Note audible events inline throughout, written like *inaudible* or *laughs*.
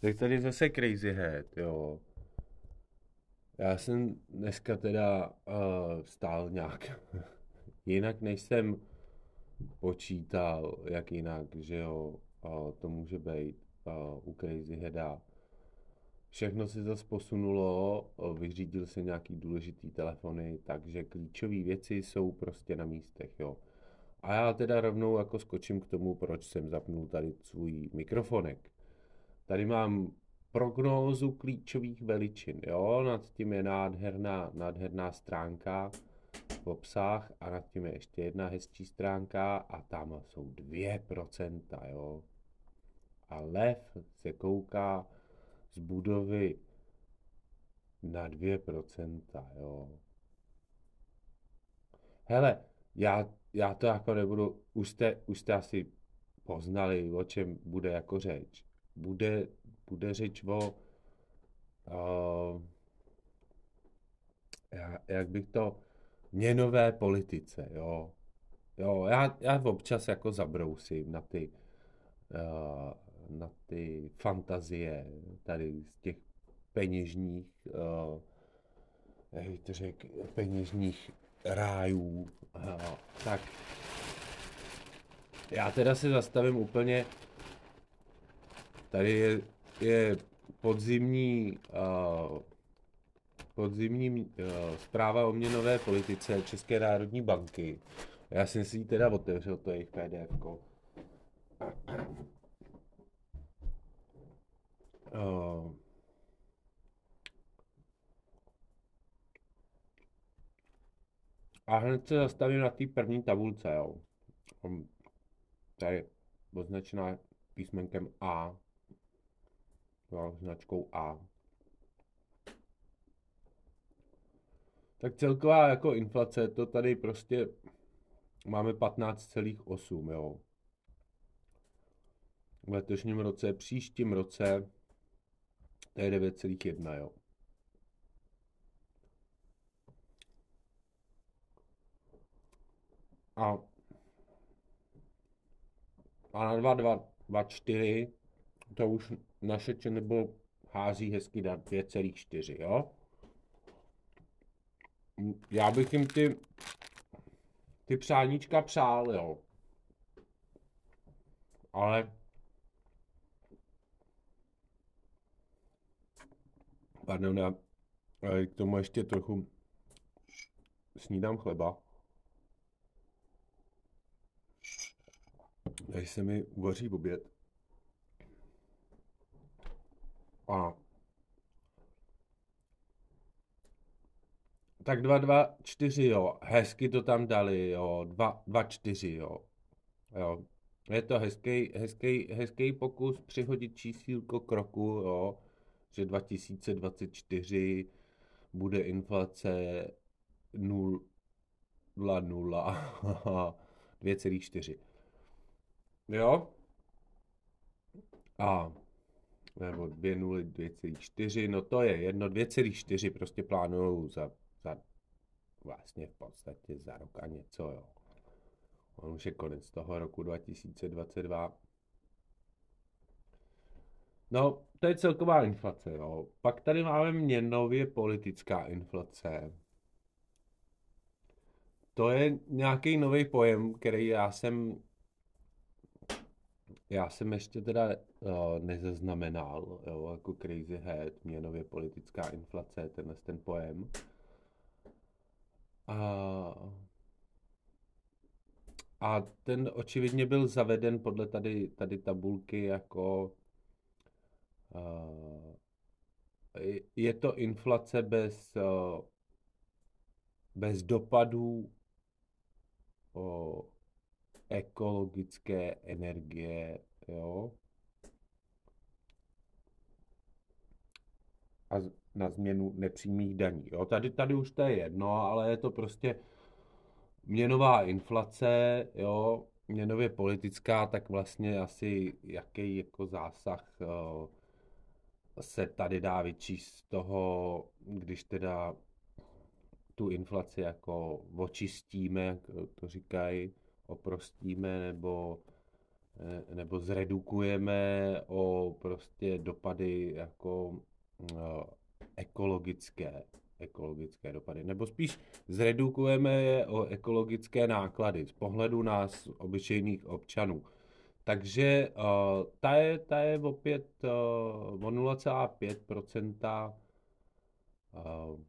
Tak tady zase Crazy Head, jo. Já jsem dneska teda uh, stál nějak *laughs* jinak, než jsem počítal, jak jinak, že jo, uh, to může být uh, u Crazy Heada. Všechno se zase posunulo, uh, vyřídil se nějaký důležitý telefony, takže klíčové věci jsou prostě na místech, jo. A já teda rovnou jako skočím k tomu, proč jsem zapnul tady svůj mikrofonek. Tady mám prognózu klíčových veličin, jo, nad tím je nádherná, nádherná stránka v obsah a nad tím je ještě jedna hezčí stránka a tam jsou 2%, jo. A lev se kouká z budovy na 2%, jo. Hele, já, já to jako nebudu, už jste, už jste asi poznali, o čem bude jako řeč. Bude, bude řeč o, uh, jak bych to, měnové politice, jo. Jo, já, já občas jako zabrousím na ty, uh, na ty fantazie tady z těch peněžních, uh, jak to řek, peněžních rájů, uh, tak já teda se zastavím úplně, tady je, je podzimní uh, podzimní uh, zpráva o měnové politice České národní banky. Já jsem si ji teda otevřel, to jejich PDF. Uh, eh, a hned se zastavím na té první tabulce, jo. Tady je označená písmenkem A, značkou A. Tak celková jako inflace, to tady prostě máme 15,8, jo. V letošním roce, příštím roce, to je 9,1, jo. A, a na 2,2,4 to už naše ČNB hází hezky na 2,4, jo já bych jim ty, ty přáníčka přál, jo. Ale Pardon, já k tomu ještě trochu snídám chleba. Tady se mi uvaří oběd. A Tak 2, 2, 4, jo. Hezky to tam dali, jo. 2, 2 4, jo. Jo. Je to hezký, hezký, hezký pokus přihodit čísílko kroku, jo. Že 2024 bude inflace 0, 0, 2,4. Jo? A nebo 2 0, 2,4, no to je jedno, 2,4 prostě plánují za za vlastně v podstatě za rok a něco, jo. On už je konec toho roku 2022. No, to je celková inflace, jo. Pak tady máme měnově politická inflace. To je nějaký nový pojem, který já jsem já jsem ještě teda uh, nezaznamenal, jo, jako crazy head, měnově politická inflace, tenhle ten pojem. A, a ten očividně byl zaveden podle tady, tady tabulky jako uh, je to inflace bez, uh, bez dopadů o ekologické energie, jo. A na změnu nepřímých daní. Jo, tady, tady už to je jedno, ale je to prostě měnová inflace, jo, měnově politická, tak vlastně asi jaký jako zásah jo, se tady dá vyčíst z toho, když teda tu inflaci jako očistíme, jak to říkají, oprostíme, nebo eh, nebo zredukujeme o prostě dopady jako uh, ekologické, ekologické dopady, nebo spíš zredukujeme je o ekologické náklady z pohledu nás, obyčejných občanů. Takže uh, ta, je, ta je opět uh, o 0,5% uh,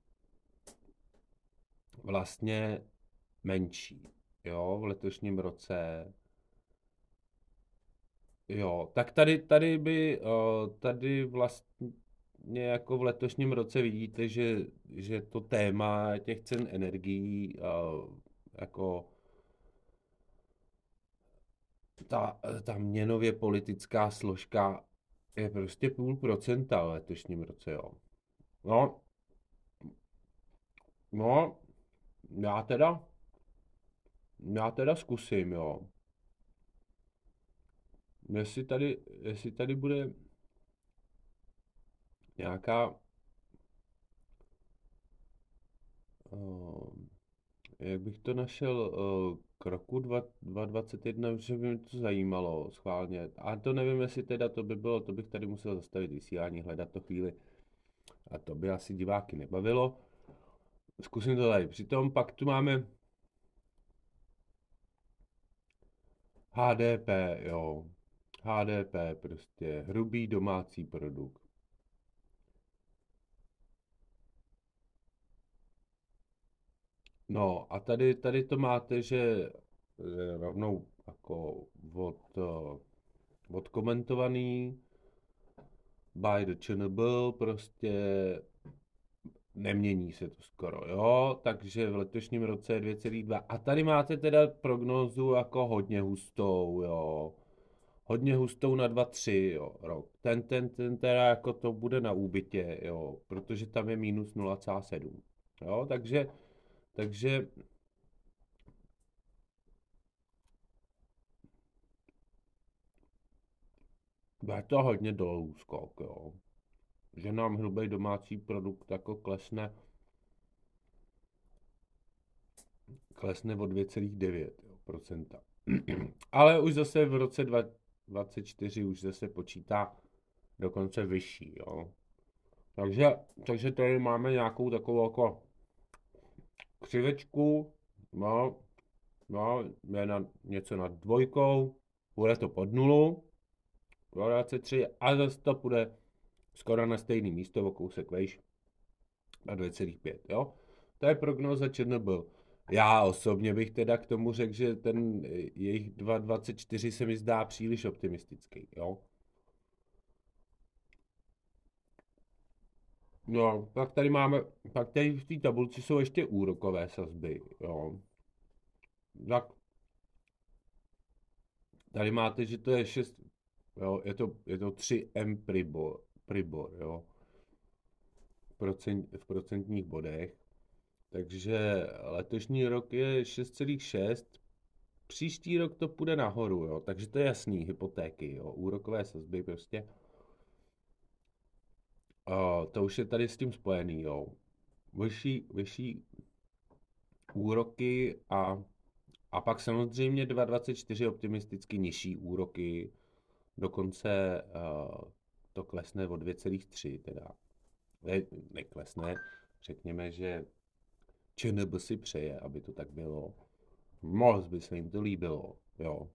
vlastně menší. Jo, v letošním roce. Jo, tak tady, tady by, tady vlastně jako v letošním roce vidíte, že, že to téma těch cen energií jako ta, ta měnově politická složka je prostě půl procenta v letošním roce, jo. No, no, já teda, já teda zkusím, jo. Jestli tady, jestli tady bude nějaká uh, jak bych to našel uh, k roku 2021, že by mě to zajímalo schválně. A to nevím, jestli teda to by bylo, to bych tady musel zastavit vysílání, hledat to chvíli. A to by asi diváky nebavilo. Zkusím to tady. Přitom pak tu máme HDP, jo. HDP prostě, hrubý domácí produkt. No a tady, tady to máte, že rovnou jako od, eh, od komentovaný by the ČNB prostě nemění se to skoro, jo, takže v letošním roce je 2,2 a tady máte teda prognózu jako hodně hustou, jo, hodně hustou na 2,3, jo, rok. Ten, ten, ten teda jako to bude na úbytě, jo, protože tam je minus 0,7, jo, takže takže je to hodně dolů skok, jo. Že nám hrubý domácí produkt jako klesne klesne o 2,9%. *clears throat* Ale už zase v roce 2024 už zase počítá dokonce vyšší, jo. Takže, takže tady máme nějakou takovou jako křivečku, no, no, je na něco nad dvojkou, bude to pod nulu, korelace 3 a zase to bude skoro na stejný místo, o kousek vejš, na 2,5, jo. To je prognoza ČNB. Já osobně bych teda k tomu řekl, že ten jejich 2,24 se mi zdá příliš optimistický, jo. No, pak tady máme, pak tady v té tabulce jsou ještě úrokové sazby, jo. Tak tady máte, že to je 6, jo, je to, je to 3M pribor, pribor jo. Procent, v procentních bodech. Takže letošní rok je 6,6, příští rok to půjde nahoru, jo. Takže to je jasný, hypotéky, jo, úrokové sazby prostě Uh, to už je tady s tím spojený, jo. Vyšší, vyšší úroky a, a pak samozřejmě 2,24 optimisticky nižší úroky, dokonce uh, to klesne o 2,3 teda. Ne, neklesne, řekněme, že ČNB si přeje, aby to tak bylo. Moc by se jim to líbilo, jo.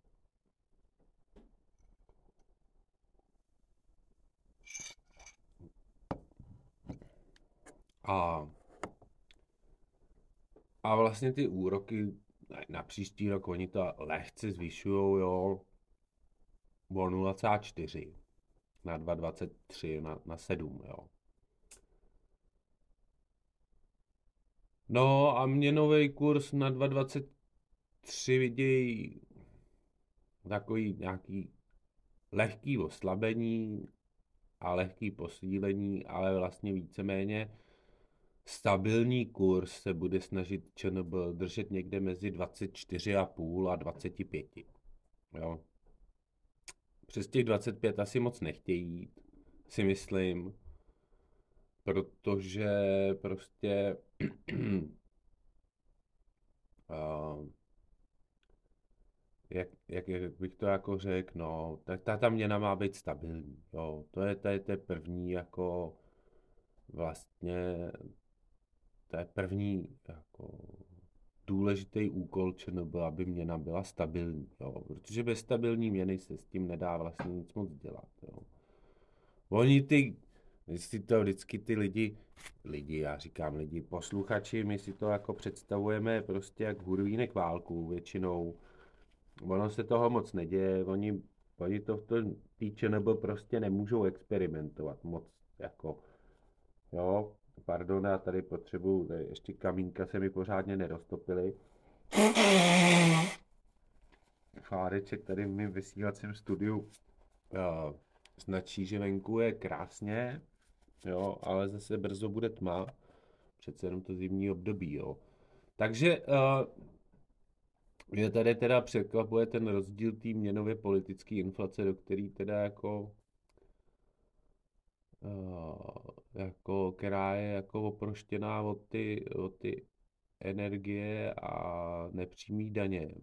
A, a vlastně ty úroky na příští rok oni to lehce zvyšují, jo, o 0,4 na 2,23 na, na 7, jo. No a měnový kurz na 2,23 vidějí takový nějaký lehký oslabení a lehký posílení, ale vlastně víceméně stabilní kurz se bude snažit ČNB držet někde mezi 24,5 a 25. Jo. Přes těch 25 asi moc nechtějí jít, si myslím, protože prostě *clears throat* uh, jak, jak, jak bych to jako řekl, no, tak ta, ta měna má být stabilní, jo, to je, to je, to je první jako vlastně, to je první jako důležitý úkol ČNB, aby měna byla stabilní, jo, protože bez stabilní měny se s tím nedá vlastně nic moc dělat, jo. Oni ty, my si to vždycky ty lidi, lidi, já říkám lidi, posluchači, my si to jako představujeme prostě jak hurvínek válku většinou, ono se toho moc neděje, oni, oni to v tom týče nebo prostě nemůžou experimentovat moc, jako, jo, pardon, já tady potřebuju, tady ještě kamínka se mi pořádně neroztopily. Chádeček tady v mém vysílacím studiu uh, značí, že venku je krásně, jo, ale zase brzo bude tma, přece jenom to zimní období, jo. Takže uh, mě tady teda překvapuje ten rozdíl té měnově politické inflace, do který teda jako jako, která je jako oproštěná od ty, od ty energie a nepřímý daně.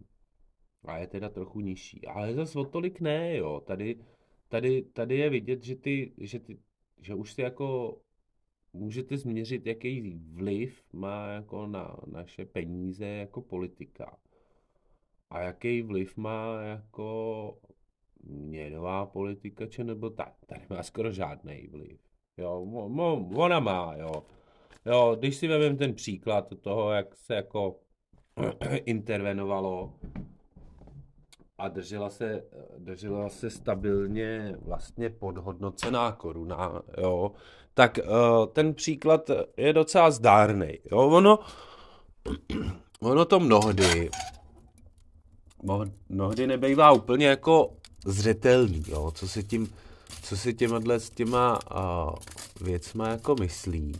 A je teda trochu nižší. Ale zase o tolik ne, jo. Tady, tady, tady je vidět, že, ty, že, ty, že už si jako můžete změřit, jaký vliv má jako na naše peníze jako politika. A jaký vliv má jako měnová politika, či nebo tak. Tady má skoro žádný vliv. Jo, mo, ona má, jo. Jo, když si vezmeme ten příklad toho, jak se jako *clears throat* intervenovalo a držela se, držela se stabilně vlastně podhodnocená koruna, jo, tak uh, ten příklad je docela zdárný. Jo. Ono, *clears throat* ono to mnohdy mnohdy nebejvá úplně jako zřetelný, jo, co se tím, co si těma s těma uh, věcma jako myslí.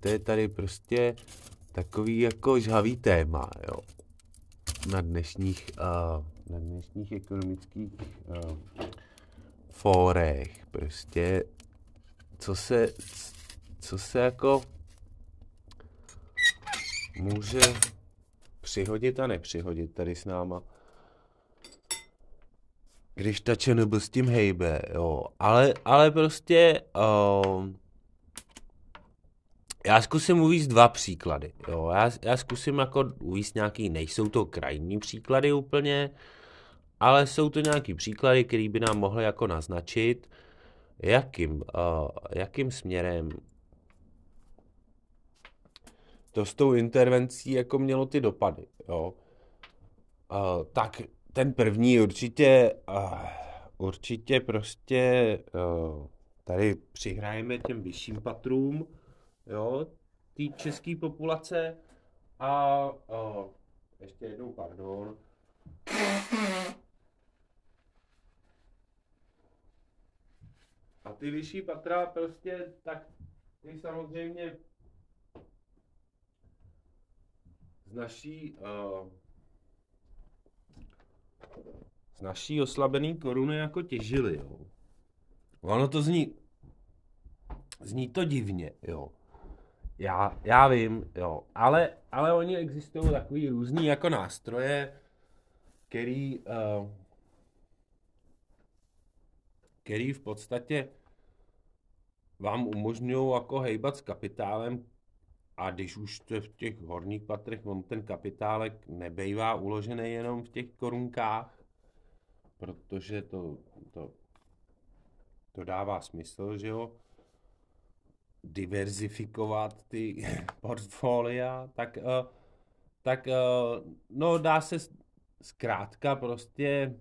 To je tady prostě takový jako žhavý téma, jo. Na dnešních, uh, na dnešních ekonomických uh, fórech. Prostě, co se, co se jako může přihodit a nepřihodit tady s náma když ta ČNB s tím hejbe, jo. Ale, ale prostě uh, já zkusím uvíct dva příklady, jo. Já, já zkusím jako uvíct nějaký, nejsou to krajní příklady úplně, ale jsou to nějaký příklady, které by nám mohly jako naznačit, jakým, uh, jakým směrem to s tou intervencí jako mělo ty dopady, jo. Uh, tak ten první určitě, uh, určitě prostě uh, tady přihrajeme těm vyšším patrům, jo, té české populace a uh, ještě jednou pardon. A ty vyšší patra prostě, tak ty samozřejmě z naší uh, z naší oslabený koruny jako těžili, jo. Ono to zní, zní to divně, jo. Já, já vím, jo, ale, ale oni existují takový různý jako nástroje, který, uh, který v podstatě vám umožňují jako hejbat s kapitálem a když už to v těch horních patrech, on ten kapitálek nebejvá uložený jenom v těch korunkách, protože to, to, to dává smysl, že jo, diverzifikovat ty *laughs* portfolia, tak, uh, tak uh, no dá se zkrátka prostě,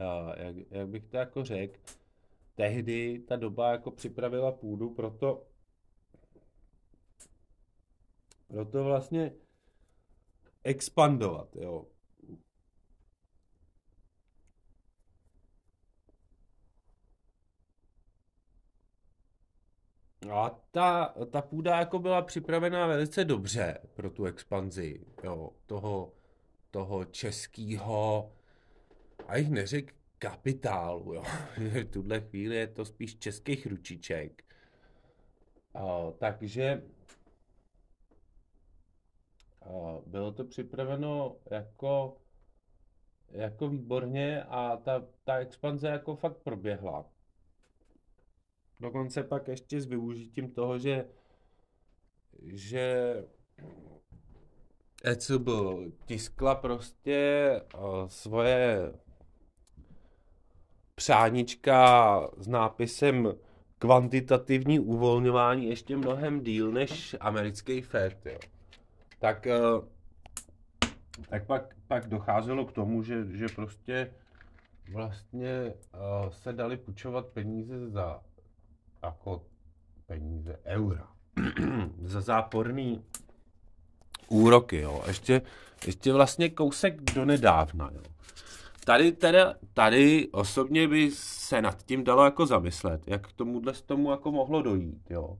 uh, jak, jak bych to jako řekl, tehdy ta doba jako připravila půdu pro to, proto vlastně expandovat, jo. A ta, ta půda jako byla připravená velice dobře pro tu expanzi jo, toho, toho českého, a jich neřek kapitálu, jo. *laughs* v tuhle chvíli je to spíš českých ručiček. A, takže bylo to připraveno jako, jako výborně a ta, ta expanze jako fakt proběhla. Dokonce pak ještě s využitím toho, že, že ECB tiskla prostě uh, svoje přánička s nápisem kvantitativní uvolňování ještě mnohem díl než americký Fed, jo. Tak, uh, tak pak, pak docházelo k tomu, že, že prostě vlastně uh, se dali půjčovat peníze za jako peníze eura. *clears throat* za záporný úroky, jo. Ještě, ještě vlastně kousek do nedávna, jo. Tady, teda, tady osobně by se nad tím dalo jako zamyslet, jak k tomuhle tomu jako mohlo dojít, jo.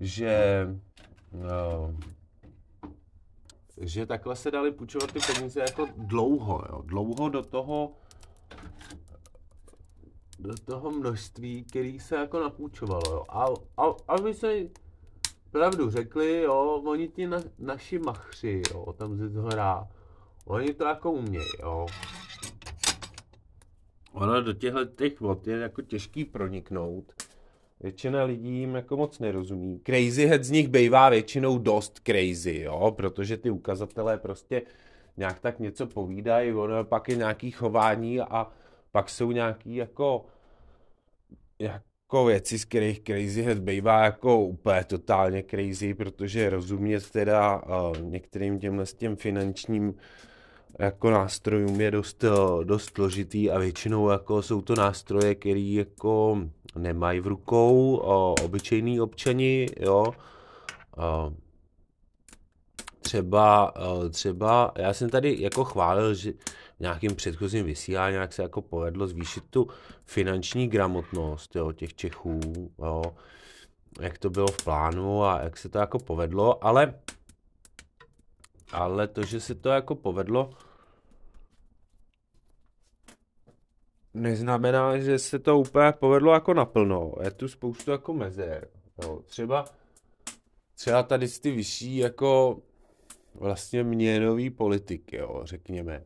Že, no, že takhle se dali půjčovat ty peníze jako dlouho, jo. Dlouho do toho, do toho množství, který se jako napůjčovalo, jo. A, a, aby se pravdu řekli, jo, oni ti na, naši machři, jo, tam ze zhora, oni to jako umějí, jo. Ono do těchto těch vod je jako těžký proniknout. Většina lidí jim jako moc nerozumí. Crazy head z nich bývá většinou dost crazy, jo, protože ty ukazatelé prostě nějak tak něco povídají, ono pak je nějaký chování a pak jsou nějaký jako, jako věci, z kterých Crazy Head bývá jako úplně totálně crazy, protože rozumět teda uh, některým těmhle s těm finančním jako nástrojům je dost, dost složitý a většinou jako jsou to nástroje, které jako nemají v rukou o, obyčejný občani, jo. Uh, třeba, třeba, já jsem tady jako chválil, že v nějakým předchozím vysílání jak se jako povedlo zvýšit tu finanční gramotnost jo, těch Čechů, jo, jak to bylo v plánu a jak se to jako povedlo, ale ale to, že se to jako povedlo, neznamená, že se to úplně povedlo jako naplno. Je tu spoustu jako mezer. Jo. Třeba, třeba tady ty vyšší jako vlastně měnový politiky, jo, řekněme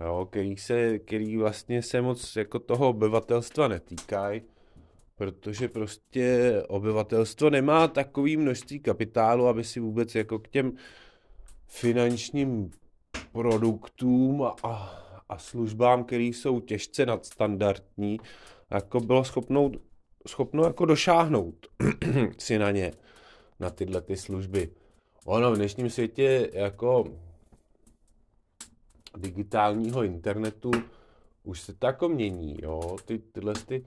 jo, který, se, který vlastně se moc jako toho obyvatelstva netýkají, protože prostě obyvatelstvo nemá takový množství kapitálu, aby si vůbec jako k těm finančním produktům a, a službám, které jsou těžce nadstandardní, jako bylo schopnou, schopno jako došáhnout *clears throat* si na ně, na tyhle ty služby. Ono v dnešním světě jako digitálního internetu už se to jako mění, jo, ty, tyhle, ty,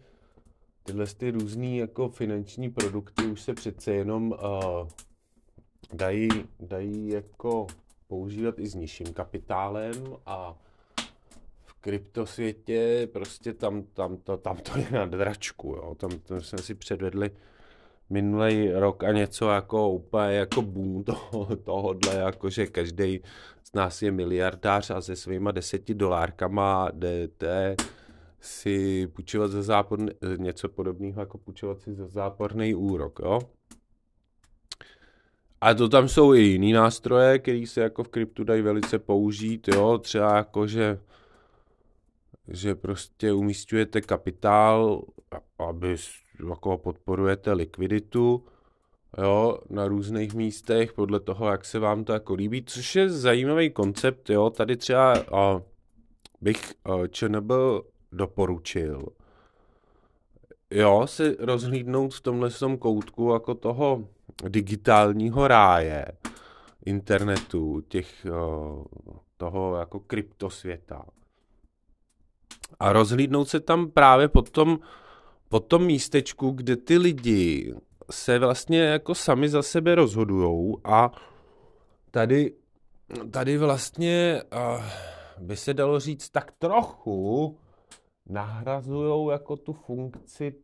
tyhle ty různý jako finanční produkty už se přece jenom uh, dají, dají jako používat i s nižším kapitálem a kryptosvětě prostě tam, tam, to, tam to je na dračku, jo, tam, tam jsme si předvedli minulý rok a něco jako úplně jako boom *laughs* toho, tohohle, jako že každý z nás je miliardář a se svýma deseti dolárkama jdete si půjčovat za záporný, něco podobného jako půjčovat si za záporný úrok, jo. A to tam jsou i jiný nástroje, které se jako v kryptu dají velice použít, jo, třeba jako, že že prostě umístujete kapitál, aby jako podporujete likviditu, jo, na různých místech, podle toho, jak se vám to jako líbí, což je zajímavý koncept, jo, tady třeba a, bych a, ČNB doporučil, jo, se rozhlídnout v tomhle tom koutku jako toho digitálního ráje internetu, těch, toho jako kryptosvěta. A rozhlídnout se tam právě potom po tom místečku, kde ty lidi se vlastně jako sami za sebe rozhodujou a tady, tady vlastně uh, by se dalo říct tak trochu nahrazují jako tu funkci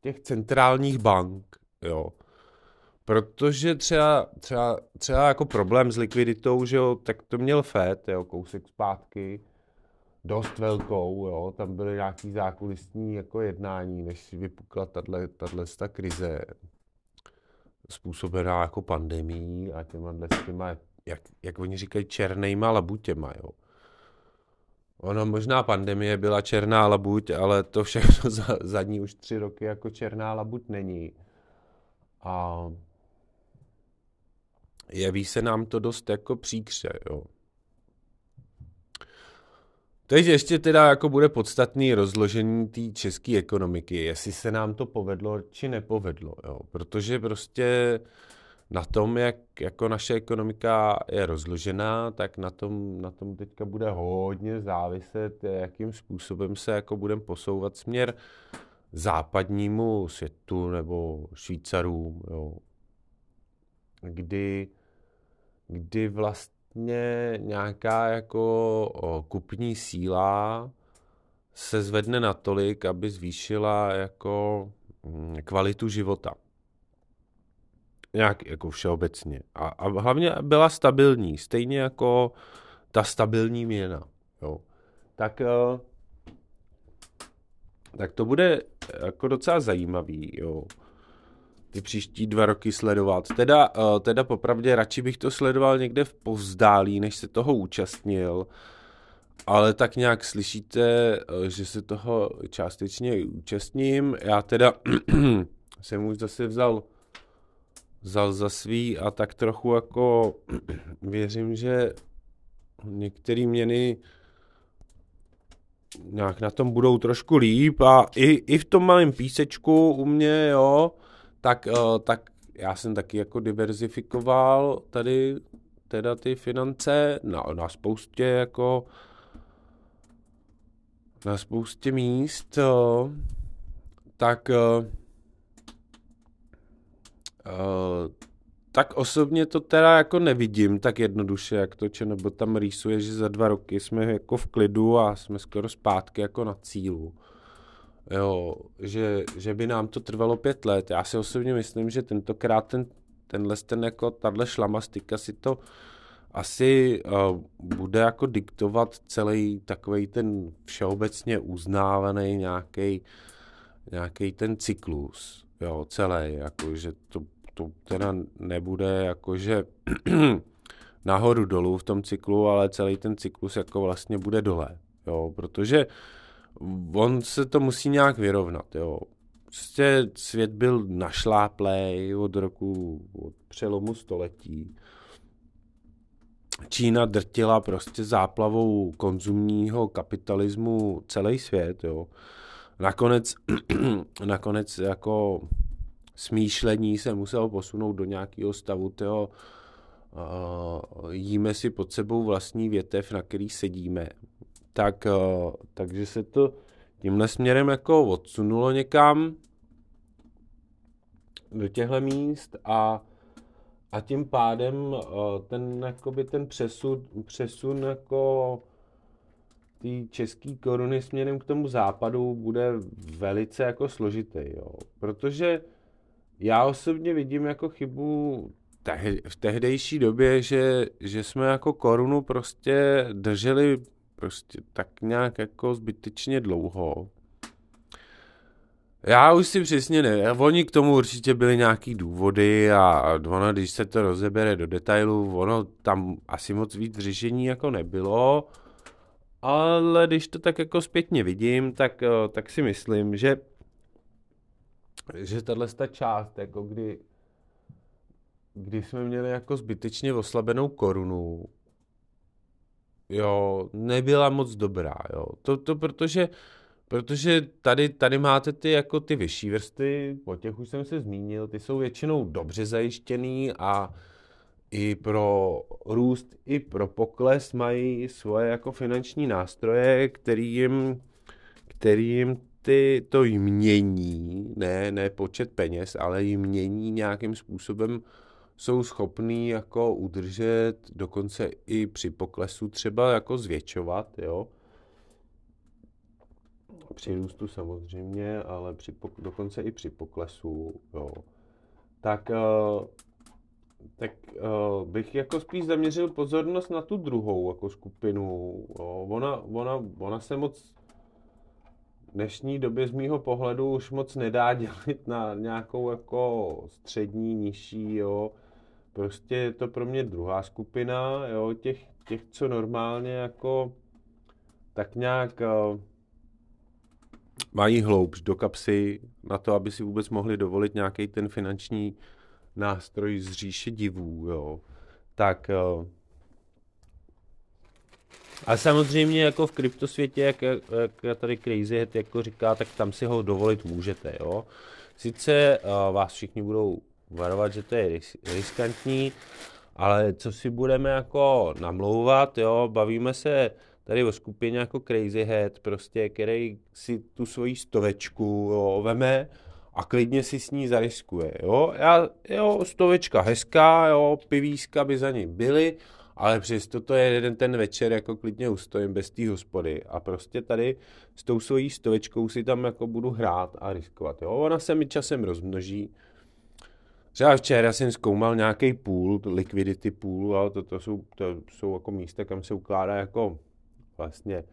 těch centrálních bank, jo. Protože třeba, třeba, třeba jako problém s likviditou, že jo, tak to měl FED, jo, kousek zpátky, dost velkou, jo, tam byly nějaký zákulisní jako jednání, než vypukla tato krize způsobená jako pandemí a těma, s těma jak, jak oni říkají, černejma labutěma, jo. Ono možná pandemie byla černá labuť, ale to všechno za, za ní už tři roky jako černá labuť není. A jeví se nám to dost jako příkře, jo. Teď ještě teda jako bude podstatný rozložení té české ekonomiky, jestli se nám to povedlo či nepovedlo, jo. Protože prostě na tom, jak jako naše ekonomika je rozložená, tak na tom, na tom teďka bude hodně záviset, jakým způsobem se jako budeme posouvat směr západnímu světu nebo Švýcarům, jo. Kdy, kdy vlastně nějaká jako kupní síla se zvedne natolik, aby zvýšila jako mm, kvalitu života nějak jako všeobecně. A, a hlavně byla stabilní, stejně jako ta stabilní měna. Jo. Tak, uh, tak to bude jako docela zajímavý, jo. Ty příští dva roky sledovat. Teda, uh, teda popravdě radši bych to sledoval někde v povzdálí, než se toho účastnil. Ale tak nějak slyšíte, uh, že se toho částečně účastním. Já teda *clears throat* jsem už zase vzal vzal za svý a tak trochu jako *clears throat* věřím, že některé měny nějak na tom budou trošku líp a i, i v tom malém písečku u mě, jo, tak, uh, tak já jsem taky jako diverzifikoval tady teda ty finance na, na spoustě jako na spoustě míst, uh, tak Uh, tak osobně to teda jako nevidím tak jednoduše, jak to nebo tam rýsuje, že za dva roky jsme jako v klidu a jsme skoro zpátky jako na cílu. Jo, že, že by nám to trvalo pět let. Já si osobně myslím, že tentokrát ten, tenhle ten jako tahle šlamastika si to asi uh, bude jako diktovat celý takový ten všeobecně uznávaný nějaký nějaký ten cyklus jo, celý, jako, že to, to teda nebude jakože *clears throat* nahoru dolů v tom cyklu, ale celý ten cyklus jako vlastně bude dole, jo, protože on se to musí nějak vyrovnat, jo. Prostě svět byl našláplej od roku, od přelomu století. Čína drtila prostě záplavou konzumního kapitalismu celý svět, jo. Nakonec, *clears throat* nakonec jako smýšlení se muselo posunout do nějakého stavu toho, uh, jíme si pod sebou vlastní větev, na který sedíme. Tak, uh, takže se to tímhle směrem jako odsunulo někam do těchto míst a, a tím pádem uh, ten, jakoby ten přesun, přesun jako té české koruny směrem k tomu západu bude velice jako složitý, jo. Protože já osobně vidím jako chybu v tehdejší době, že, že jsme jako korunu prostě drželi prostě tak nějak jako zbytečně dlouho. Já už si přesně ne. Oni k tomu určitě byly nějaký důvody a ono, když se to rozebere do detailu, ono tam asi moc víc řešení jako nebylo. Ale když to tak jako zpětně vidím, tak, eh, tak si myslím, že že tahle ta část, jako kdy, kdy jsme měli jako zbytečně oslabenou korunu, jo, nebyla moc dobrá, jo. To, to protože, protože tady, tady máte ty jako ty vyšší vrsty, o těch už jsem se zmínil, ty jsou většinou dobře zajištěný a i pro růst, i pro pokles mají svoje jako finanční nástroje, který jim, který jim ty, to jmění, ne, ne počet peněz, ale jmění nějakým způsobem jsou schopný jako udržet, dokonce i při poklesu třeba jako zvětšovat, jo. Při růstu samozřejmě, ale při, dokonce i při poklesu, jo. Tak, uh, tak uh, bych jako spíš zaměřil pozornost na tu druhou jako skupinu. Jo. Ona, ona, ona se moc dnešní době z mýho pohledu už moc nedá dělit na nějakou jako střední, nižší, jo, prostě je to pro mě druhá skupina, jo, těch, těch, co normálně jako tak nějak uh, mají hloubš do kapsy na to, aby si vůbec mohli dovolit nějaký ten finanční nástroj z říše divů, jo. Tak uh, a samozřejmě jako v kryptosvětě, jak, jak tady Crazy Head jako říká, tak tam si ho dovolit můžete, jo. Sice uh, vás všichni budou varovat, že to je ris- riskantní, ale co si budeme jako namlouvat, jo, bavíme se tady o skupině jako Crazy Head, prostě, který si tu svoji stovečku jo, veme a klidně si s ní zariskuje, jo. Já, jo, stovečka hezká, jo, pivíska by za ní byly, ale přesto to je jeden ten večer, jako klidně ustojím bez té hospody a prostě tady s tou svojí stovečkou si tam jako budu hrát a riskovat, jo. Ona se mi časem rozmnoží, Třeba včera jsem zkoumal nějaký pool, liquidity pool, ale to, to, jsou, to jsou jako místa, kam se ukládá jako vlastně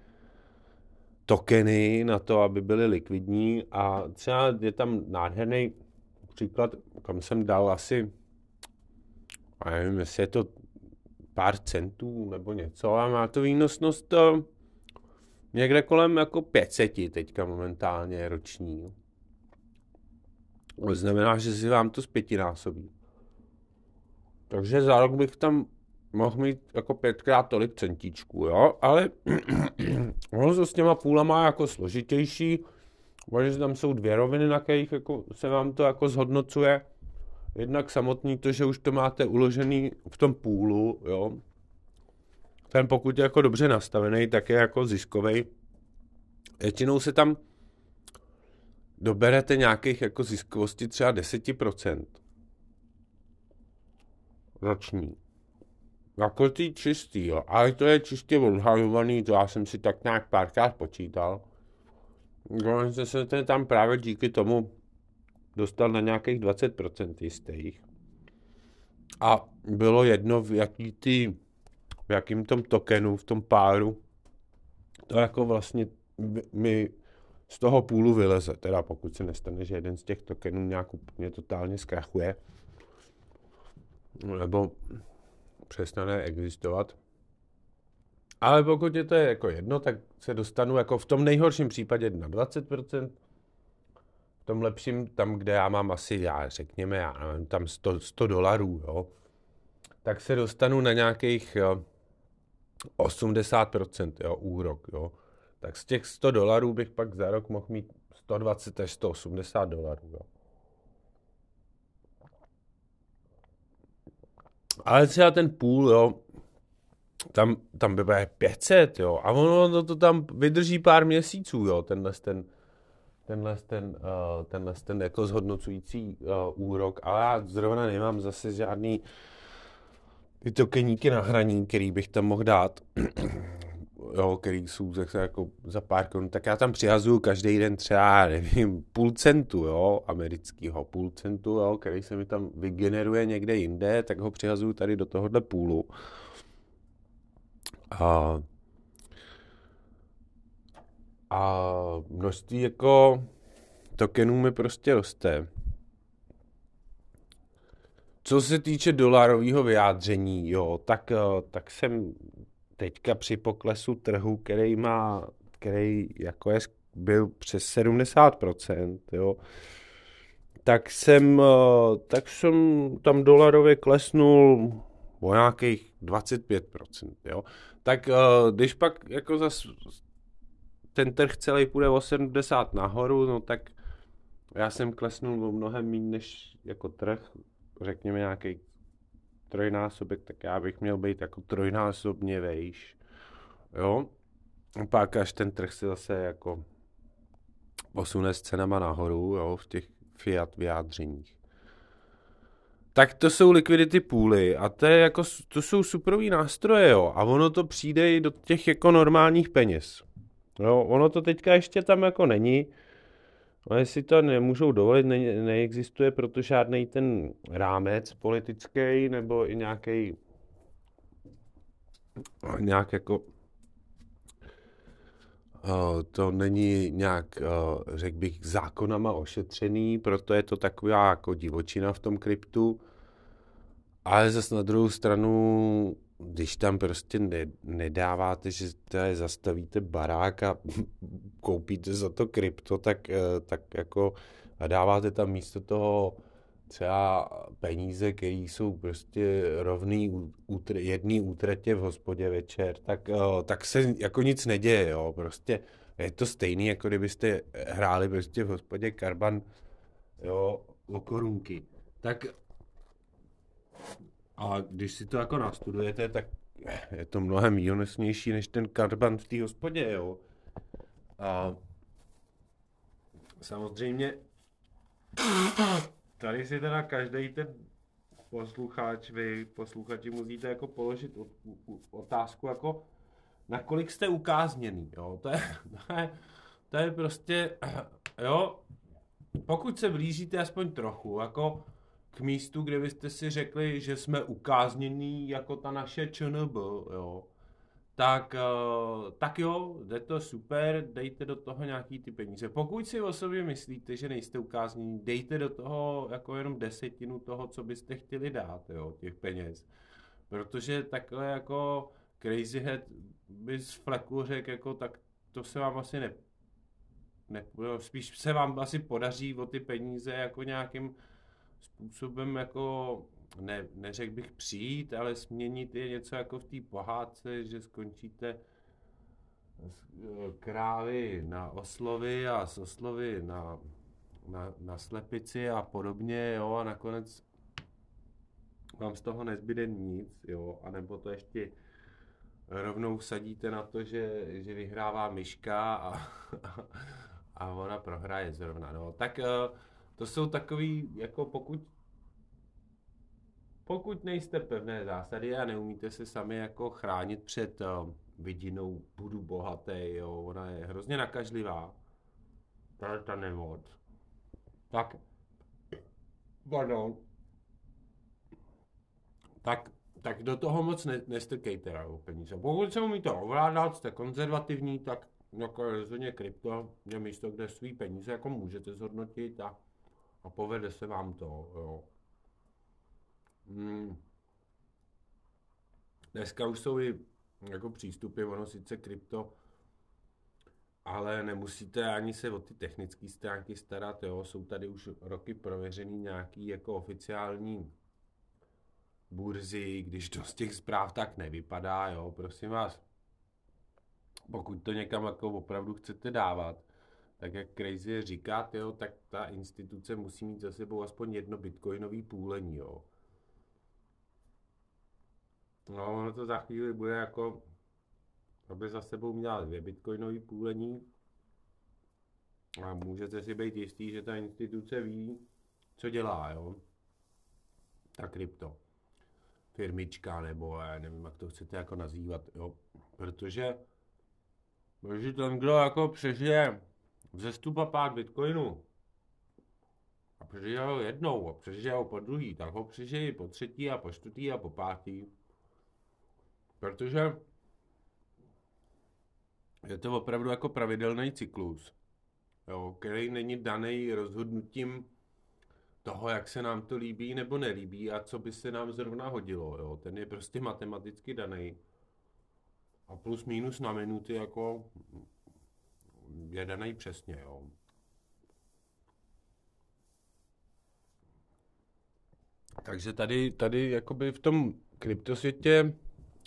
tokeny na to, aby byly likvidní a třeba je tam nádherný příklad, kam jsem dal asi, a nevím, jestli je to pár centů nebo něco a má to výnosnost to někde kolem jako 500 teďka momentálně roční. To znamená, že si vám to zpětinásobí. Takže za rok bych tam mohl mít jako pětkrát tolik centíčků, jo, ale *clears throat* ono to s těma půlama jako složitější, protože tam jsou dvě roviny, na kterých jako se vám to jako zhodnocuje. Jednak samotný to, že už to máte uložený v tom půlu, jo. Ten pokud je jako dobře nastavený, tak je jako ziskový. Většinou se tam doberete nějakých jako ziskovosti třeba 10% roční. Jako ty čistý, jo. Ale to je čistě odhadovaný, to já jsem si tak nějak párkrát počítal. Dokonce se ten tam právě díky tomu dostal na nějakých 20% jistých. A bylo jedno, v jaký ty, v jakým tom tokenu, v tom páru, to jako vlastně mi z toho půlu vyleze, teda pokud se nestane, že jeden z těch tokenů nějak úplně totálně zkrachuje, nebo přestane existovat. Ale pokud je to jako jedno, tak se dostanu jako v tom nejhorším případě na 20%, v tom lepším, tam, kde já mám asi, já řekněme, já nevím, tam 100, 100 dolarů, jo, tak se dostanu na nějakých jo, 80% jo, úrok, jo tak z těch 100 dolarů bych pak za rok mohl mít 120 až 180 dolarů. Jo. Ale třeba ten půl, jo, tam, tam by bude 500, jo, a ono to, to tam vydrží pár měsíců, jo, tenhle ten, tenhle ten, uh, tenhle ten jako zhodnocující uh, úrok, ale já zrovna nemám zase žádný ty tokeníky na hraní, který bych tam mohl dát jo, který jsou zase jako za pár korun, tak já tam přihazuju každý den třeba, nevím, půl centu, jo, amerického půl centu, jo, který se mi tam vygeneruje někde jinde, tak ho přihazuju tady do tohohle půlu. A, a množství jako tokenů mi prostě roste. Co se týče dolarového vyjádření, jo, tak, tak jsem teďka při poklesu trhu, který má, který jako je, byl přes 70%, jo, tak jsem, eh, tak jsem tam dolarově klesnul o nějakých 25%, jo. Tak eh, když pak jako zas ten trh celý půjde o 70 nahoru, no tak já jsem klesnul o mnohem méně než jako trh, řekněme nějaký trojnásobek, tak já bych měl být jako trojnásobně vejš. Jo? A pak až ten trh se zase jako posune s cenama nahoru, jo, v těch fiat vyjádřeních. Tak to jsou liquidity pooly a to, je jako, to jsou superový nástroje, jo, a ono to přijde i do těch jako normálních peněz. Jo, ono to teďka ještě tam jako není, ale si to nemůžou dovolit, ne, neexistuje proto žádný ten rámec politický nebo i nějaký nějak jako to není nějak, řekl bych, zákonama ošetřený, proto je to taková jako divočina v tom kryptu. ale zase na druhou stranu, když tam prostě ne, nedáváte, že tady zastavíte barák a *laughs* koupíte za to krypto, tak, eh, tak jako a dáváte tam místo toho třeba peníze, které jsou prostě rovný útr- jedný útratě v hospodě večer, tak, uh, tak se jako nic neděje, jo, prostě je to stejný, jako kdybyste hráli prostě v hospodě karban, jo, o korunky. Tak a když si to jako nastudujete, tak je to mnohem výnosnější než ten karban v té hospodě, jo. A samozřejmě tady si teda každý ten posluchač, vy posluchači musíte jako položit otázku jako nakolik jste ukázněný, jo, to je, to je, to je prostě, jo, pokud se blížíte aspoň trochu, jako k místu, kde byste si řekli, že jsme ukáznění jako ta naše ČNB, jo, tak, uh, tak jo, jde to super, dejte do toho nějaký ty peníze. Pokud si o sobě myslíte, že nejste ukáznění, dejte do toho jako jenom desetinu toho, co byste chtěli dát, jo, těch peněz. Protože takhle jako Crazy Head by z fleku řekl, jako, tak to se vám asi ne, ne, spíš se vám asi podaří o ty peníze jako nějakým způsobem jako ne, neřekl bych přijít, ale změnit je něco jako v té pohádce, že skončíte z krávy na oslovy a z oslovy na, na, na slepici a podobně, jo, a nakonec vám z toho nezbyde nic, jo, anebo to ještě rovnou sadíte na to, že, že vyhrává myška a, a, *laughs* a ona prohraje zrovna, no. Tak eh, to jsou takový, jako pokud pokud nejste pevné zásady a neumíte se sami jako chránit před uh, vidinou budu bohatý, jo, ona je hrozně nakažlivá, ta, ta nemoc, tak, pardon, tak, tak do toho moc ne, nestrkejte o peníze. Pokud se umíte ovládat, jste konzervativní, tak jako rozhodně krypto je místo, kde svý peníze jako můžete zhodnotit a, a povede se vám to, jo. Hmm. Dneska už jsou i jako přístupy, ono sice krypto, ale nemusíte ani se o ty technické stránky starat, jo. Jsou tady už roky prověřený nějaký jako oficiální burzy, když to z těch zpráv tak nevypadá, jo, prosím vás. Pokud to někam jako opravdu chcete dávat, tak jak Crazy říká, jo, tak ta instituce musí mít za sebou aspoň jedno bitcoinový půlení, jo. No, ono to za chvíli bude jako, aby za sebou měla dvě bitcoinové půlení a můžete si být jistý, že ta instituce ví, co dělá, jo. Ta krypto. Firmička, nebo já nevím, jak to chcete jako nazývat, jo. Protože, protože ten, kdo jako přežije vzestupa pár bitcoinu a přežije ho jednou a přežije ho po druhý, tak ho přežije po třetí a po čtvrtý a po pátý Protože je to opravdu jako pravidelný cyklus, jo, který není daný rozhodnutím toho, jak se nám to líbí nebo nelíbí a co by se nám zrovna hodilo. Jo. Ten je prostě matematicky daný. A plus minus na minuty jako je daný přesně. Jo. Takže tady, tady jakoby v tom kryptosvětě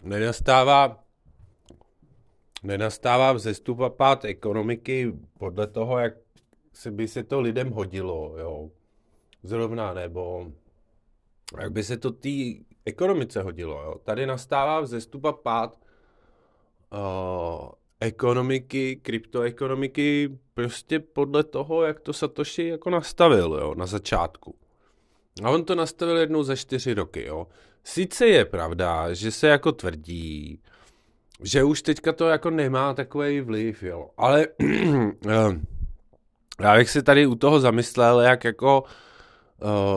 nenastává nenastává vzestup a pád ekonomiky podle toho, jak se by se to lidem hodilo, jo. Zrovna, nebo jak by se to té ekonomice hodilo, jo. Tady nastává vzestup a pád uh, ekonomiky, kryptoekonomiky prostě podle toho, jak to Satoshi jako nastavil, jo, na začátku. A on to nastavil jednou za čtyři roky, jo. Sice je pravda, že se jako tvrdí, že už teďka to jako nemá takový vliv, jo, ale *clears throat* eh, já bych si tady u toho zamyslel, jak jako uh,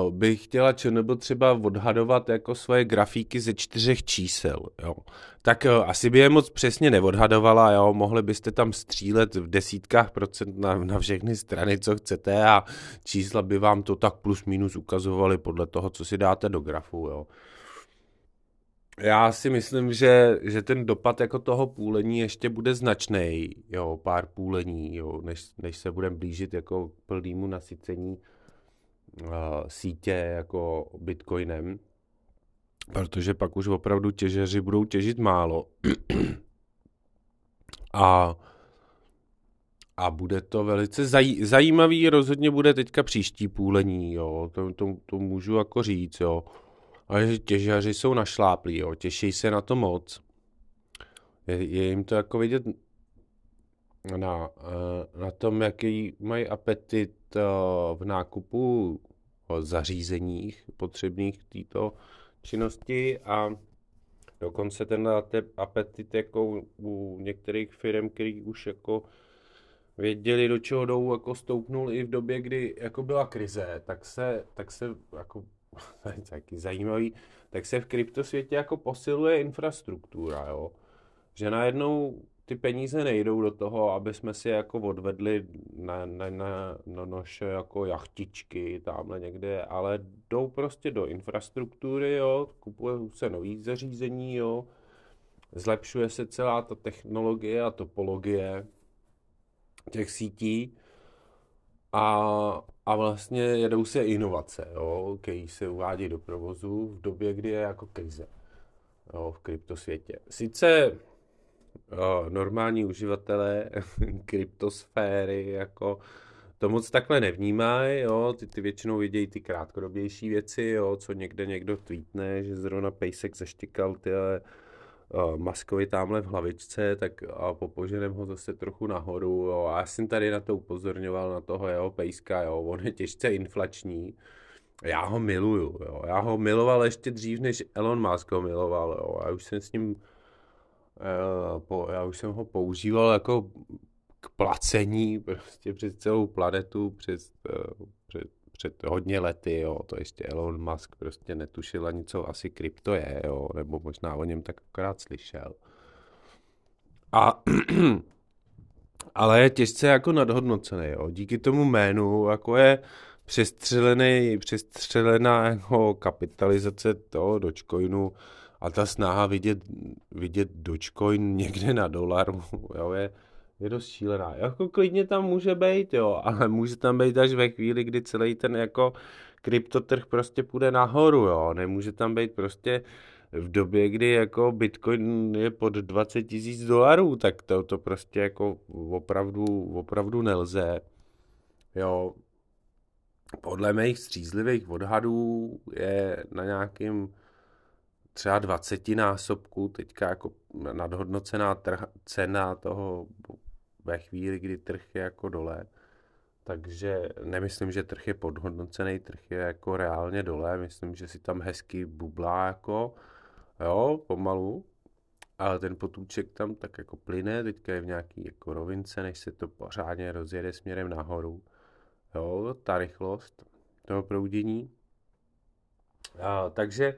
bych chtěla ČNB třeba odhadovat jako svoje grafíky ze čtyřech čísel, jo. Tak uh, asi by je moc přesně neodhadovala, jo, mohli byste tam střílet v desítkách procent na, na všechny strany, co chcete a čísla by vám to tak plus minus ukazovaly podle toho, co si dáte do grafu, jo. Já si myslím, že, že ten dopad jako toho půlení ještě bude značný, jo, pár půlení, jo, než, než se budeme blížit jako k plnému nasycení sítě jako bitcoinem, protože pak už opravdu těžeři budou těžit málo. *clears throat* a a bude to velice zaj, zajímavý, rozhodně bude teďka příští půlení, jo, to, to, to můžu jako říct, jo. Ale že těžaři jsou našláplí, jo, těší se na to moc. Je, je jim to jako vidět na, eh, na tom, jaký mají apetit eh, v nákupu zařízeních potřebných k této činnosti a dokonce ten apetit jako u některých firm, který už jako věděli, do čeho jdou, jako stoupnul i v době, kdy jako byla krize, tak se, tak se jako, *laughs* taky zajímavý, tak se v kryptosvětě jako posiluje infrastruktura, jo. Že najednou ty peníze nejdou do toho, aby jsme si jako odvedli na, na, na, na naše jako jachtičky tamhle někde, ale jdou prostě do infrastruktury, jo, kupuje se nový zařízení, jo, zlepšuje se celá ta technologie a topologie, těch sítí a, a vlastně jedou se inovace, jo, který se uvádí do provozu v době, kdy je jako krize jo, v kryptosvětě. Sice normální uživatelé *laughs* kryptosféry jako to moc takhle nevnímají, jo, ty, ty většinou vidějí ty krátkodobější věci, jo, co někde někdo tweetne, že zrovna Pejsek zaštikal tyhle uh, Maskovi tamhle v hlavičce, tak a popoženem ho zase trochu nahoru. Jo. A já jsem tady na to upozorňoval, na toho jeho pejska, jo. on je těžce inflační. Já ho miluju, jo. já ho miloval ještě dřív, než Elon Musk ho miloval. Jo. Já už jsem s ním, po, já už jsem ho používal jako k placení prostě přes celou planetu, přes, uh, přes před hodně lety, jo, to ještě Elon Musk prostě netušil ani, co asi krypto je, jo, nebo možná o něm tak akorát slyšel. A *clears throat* ale je těžce jako nadhodnocený, jo. Díky tomu jménu, jako je přestřelený, přestřelená jako kapitalizace toho Dogecoinu a ta snaha vidět, vidět Dogecoin někde na dolaru, *laughs* jo, je, je dost šílená. Jako klidně tam může být, jo, ale může tam být až ve chvíli, kdy celý ten jako kryptotrh prostě půjde nahoru, jo. Nemůže tam být prostě v době, kdy jako Bitcoin je pod 20 tisíc dolarů, tak to, to prostě jako opravdu, opravdu nelze. Jo, podle mých střízlivých odhadů je na nějakým třeba 20 násobku teďka jako nadhodnocená trh, cena toho ve chvíli, kdy trh je jako dole. Takže nemyslím, že trh je podhodnocený, trh je jako reálně dole, myslím, že si tam hezky bublá jako, jo, pomalu, ale ten potůček tam tak jako plyne, teďka je v nějaký jako rovince, než se to pořádně rozjede směrem nahoru, jo, ta rychlost toho proudění. A, takže,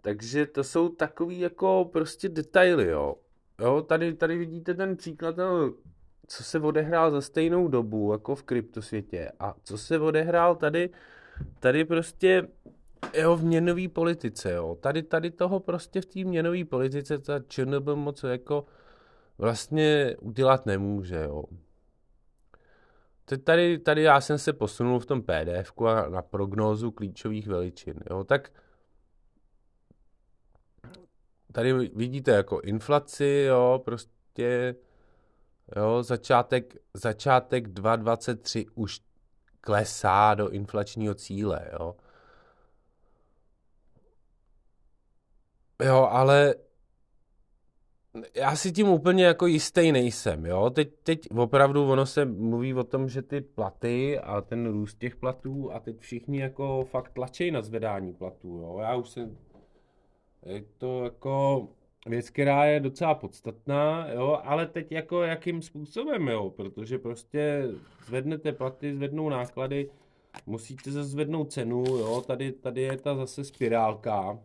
takže to jsou takový jako prostě detaily, jo. Jo, tady, tady vidíte ten příklad no, co se odehrál za stejnou dobu jako v kryptosvětě a co se odehrál tady, tady prostě jo, v měnové politice, jo. Tady, tady toho prostě v té měnové politice ta ČNB moc jako vlastně udělat nemůže, jo. Tady, tady já jsem se posunul v tom pdf a na prognózu klíčových veličin, jo, tak tady vidíte jako inflaci, jo, prostě Jo, začátek, začátek 2,23 už klesá do inflačního cíle, jo. Jo, ale já si tím úplně jako jistý nejsem, jo. Teď, teď opravdu ono se mluví o tom, že ty platy a ten růst těch platů a teď všichni jako fakt tlačí na zvedání platů, jo. Já už jsem, je to jako, věc, která je docela podstatná, jo, ale teď jako jakým způsobem, jo, protože prostě zvednete platy, zvednou náklady, musíte zase zvednout cenu, jo, tady, tady je ta zase spirálka,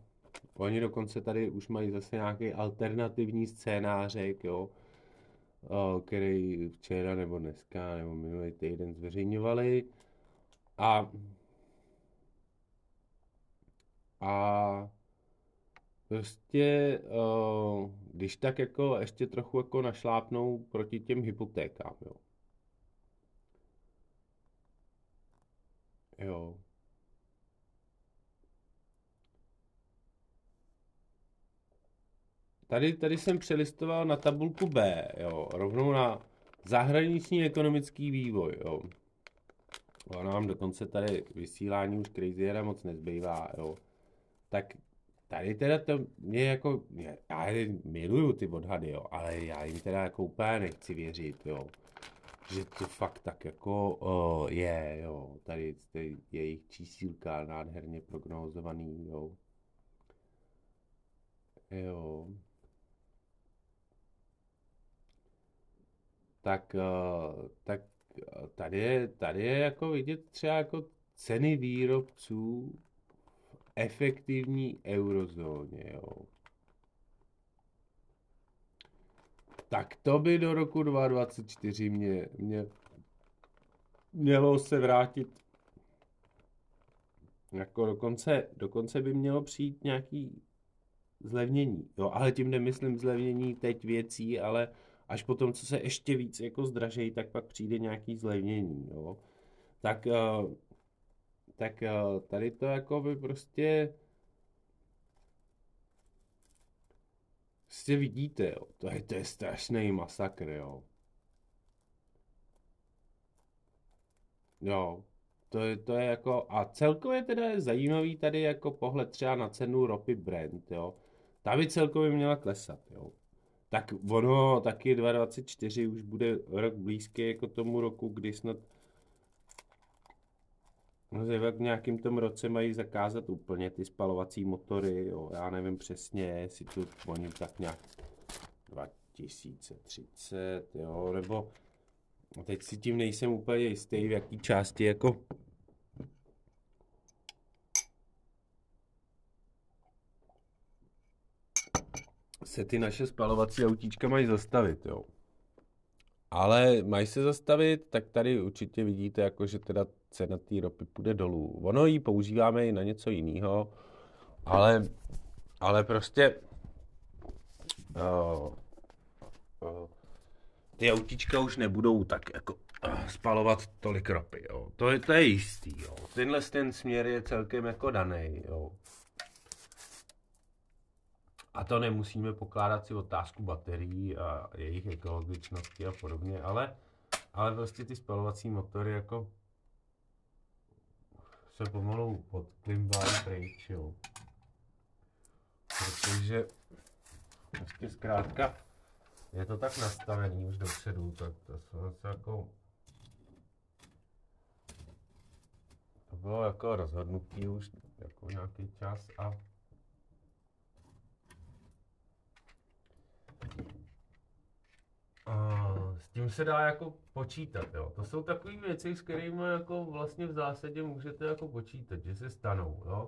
oni dokonce tady už mají zase nějaký alternativní scénářek, jo, který včera nebo dneska nebo minulý týden zveřejňovali. A a prostě, uh, když tak jako ještě trochu jako našlápnou proti těm hypotékám, jo. Jo. Tady, tady jsem přelistoval na tabulku B, jo, rovnou na zahraniční ekonomický vývoj, jo. A nám dokonce tady vysílání už Crazyera moc nezbývá, jo. Tak tady teda to mě jako, já miluju ty odhady, jo, ale já jim teda jako úplně nechci věřit, jo. Že to fakt tak jako uh, je, jo. Tady, tady je jejich čísílka nádherně prognozovaný, jo. Jo. tak, eh, tak tady je, tady je jako vidět třeba jako ceny výrobců efektivní eurozóně, jo. Tak to by do roku 2024 mě, mě mělo se vrátit jako dokonce, dokonce by mělo přijít nějaký zlevnění. Jo, ale tím nemyslím zlevnění teď věcí, ale až potom, co se ještě víc jako zdražejí, tak pak přijde nějaký zlevnění, jo. Tak, uh, tak uh, tady to jako by prostě prostě vidíte, jo. To je, to je strašný masakr, jo. Jo, to je, to je jako, a celkově teda je zajímavý tady jako pohled třeba na cenu ropy Brent, jo. Ta by celkově měla klesat, jo tak ono taky 2024 už bude rok blízký jako tomu roku, kdy snad No, v nějakým tom roce mají zakázat úplně ty spalovací motory, jo. já nevím přesně, jestli to oni tak nějak 2030, jo, nebo teď si tím nejsem úplně jistý, v jaký části jako se ty naše spalovací autíčka mají zastavit, jo. Ale mají se zastavit, tak tady určitě vidíte, jako že teda cena té ropy půjde dolů. Ono ji používáme i na něco jiného, ale, ale prostě uh, uh, ty autíčka už nebudou tak jako uh, spalovat tolik ropy, jo. To je, to je jistý, jo. Tenhle ten směr je celkem jako daný, jo. A to nemusíme pokládat si otázku baterií a jejich ekologičnosti a podobně, ale, ale prostě ty spalovací motory jako se pomalu podklimbají pryč, jo. Protože prostě zkrátka je to tak nastavený už dopředu, tak to se jako to bylo jako rozhodnutí už jako nějaký čas a s tím se dá jako počítat, jo. To jsou takové věci, s kterými jako vlastně v zásadě můžete jako počítat, že se stanou, jo.